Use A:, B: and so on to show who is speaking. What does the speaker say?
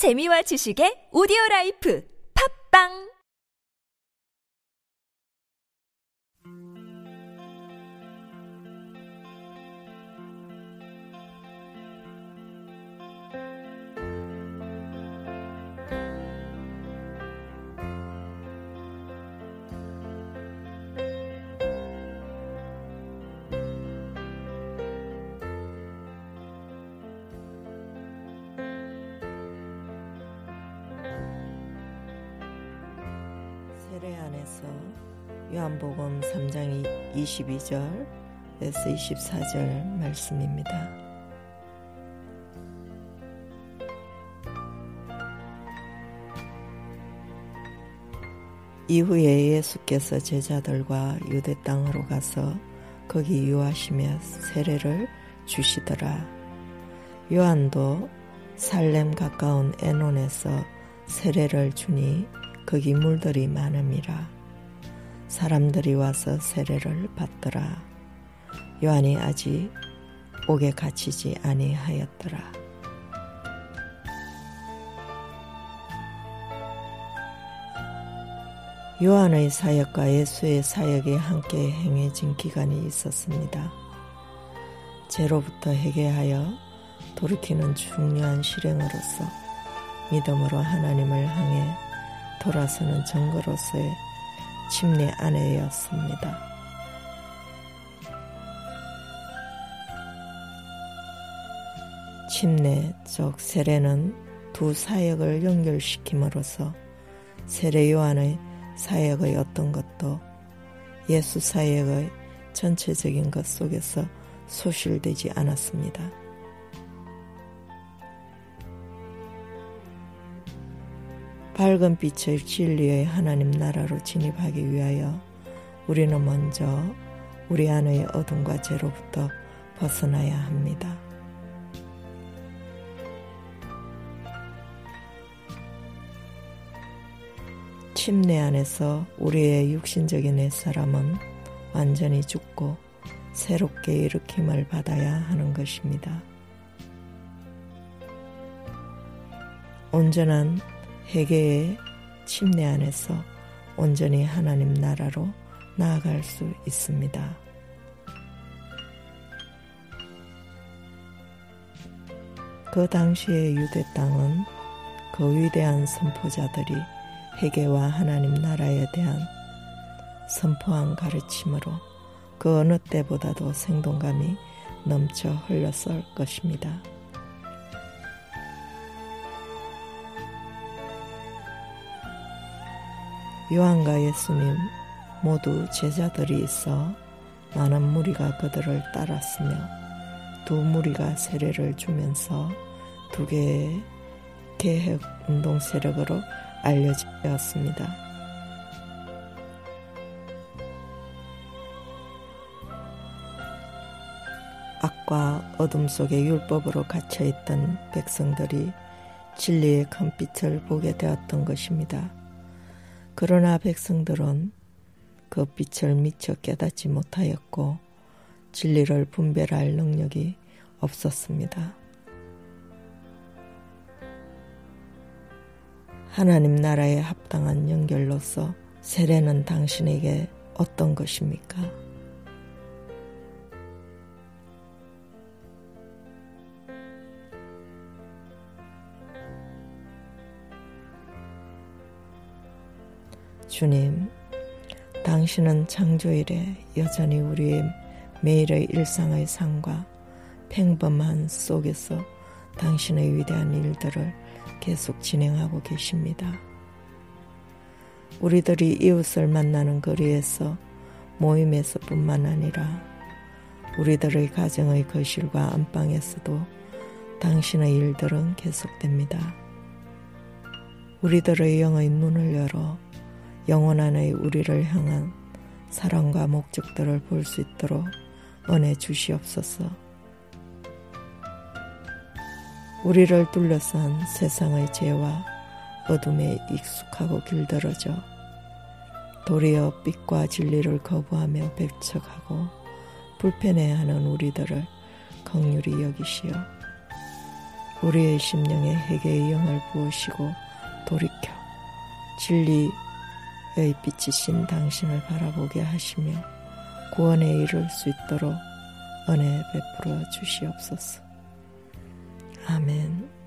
A: 재미와 지식의 오디오 라이프. 팝빵
B: 세례 안에서 요한복음 3장 22절에서 24절 말씀입니다. 이후에 예수께서 제자들과 유대 땅으로 가서 거기 유하시며 세례를 주시더라. 요한도 살렘 가까운 에논에서 세례를 주니 거기 물들이 많음이라 사람들이 와서 세례를 받더라 요한이 아직 옥에 갇히지 아니하였더라 요한의 사역과 예수의 사역이 함께 행해진 기간이 있었습니다. 죄로부터 해결하여 돌이키는 중요한 실행으로서 믿음으로 하나님을 향해 돌아서는 증거로서의 침례 아내였습니다. 침례 즉 세례는 두 사역을 연결시킴으로써 세례 요한의 사역의 어떤 것도 예수 사역의 전체적인 것 속에서 소실되지 않았습니다. 밝은 빛의 진리의 하나님 나라로 진입하기 위하여 우리는 먼저 우리 안의 어둠과 죄로부터 벗어나야 합니다. 침례 안에서 우리의 육신적인 옛사람은 완전히 죽고 새롭게 일으킴을 받아야 하는 것입니다. 온전한 회개의 침례 안에서 온전히 하나님 나라로 나아갈 수 있습니다. 그 당시의 유대 땅은 그 위대한 선포자들이 회개와 하나님 나라에 대한 선포한 가르침으로 그 어느 때보다도 생동감이 넘쳐 흘렀을 것입니다. 요한과 예수님 모두 제자들이 있어 많은 무리가 그들을 따랐으며 두 무리가 세례를 주면서 두 개의 계획 운동 세력으로 알려졌습니다. 악과 어둠 속에 율법으로 갇혀있던 백성들이 진리의 큰 빛을 보게 되었던 것입니다. 그러나 백성들은 그 빛을 미처 깨닫지 못하였고 진리를 분별할 능력이 없었습니다. 하나님 나라에 합당한 연결로서 세례는 당신에게 어떤 것입니까? 주님, 당신은 창조일에 여전히 우리의 매일의 일상의 삶과 평범한 속에서 당신의 위대한 일들을 계속 진행하고 계십니다. 우리들이 이웃을 만나는 거리에서 모임에서 뿐만 아니라 우리들의 가정의 거실과 안방에서도 당신의 일들은 계속됩니다. 우리들의 영의 눈을 열어 영원 안의 우리를 향한 사랑과 목적들을 볼 수 있도록 은혜 주시옵소서. 우리를 둘러싼 세상의 죄와 어둠에 익숙하고 길들어져 도리어 빛과 진리를 거부하며 배척하고 불편해하는 우리들을 긍휼히 여기시어 우리의 심령에 회개의 영을 부으시고 돌이켜 진리 의 빛이신 당신을 바라보게 하시며 구원에 이를 수 있도록 은혜 베풀어 주시옵소서. 아멘.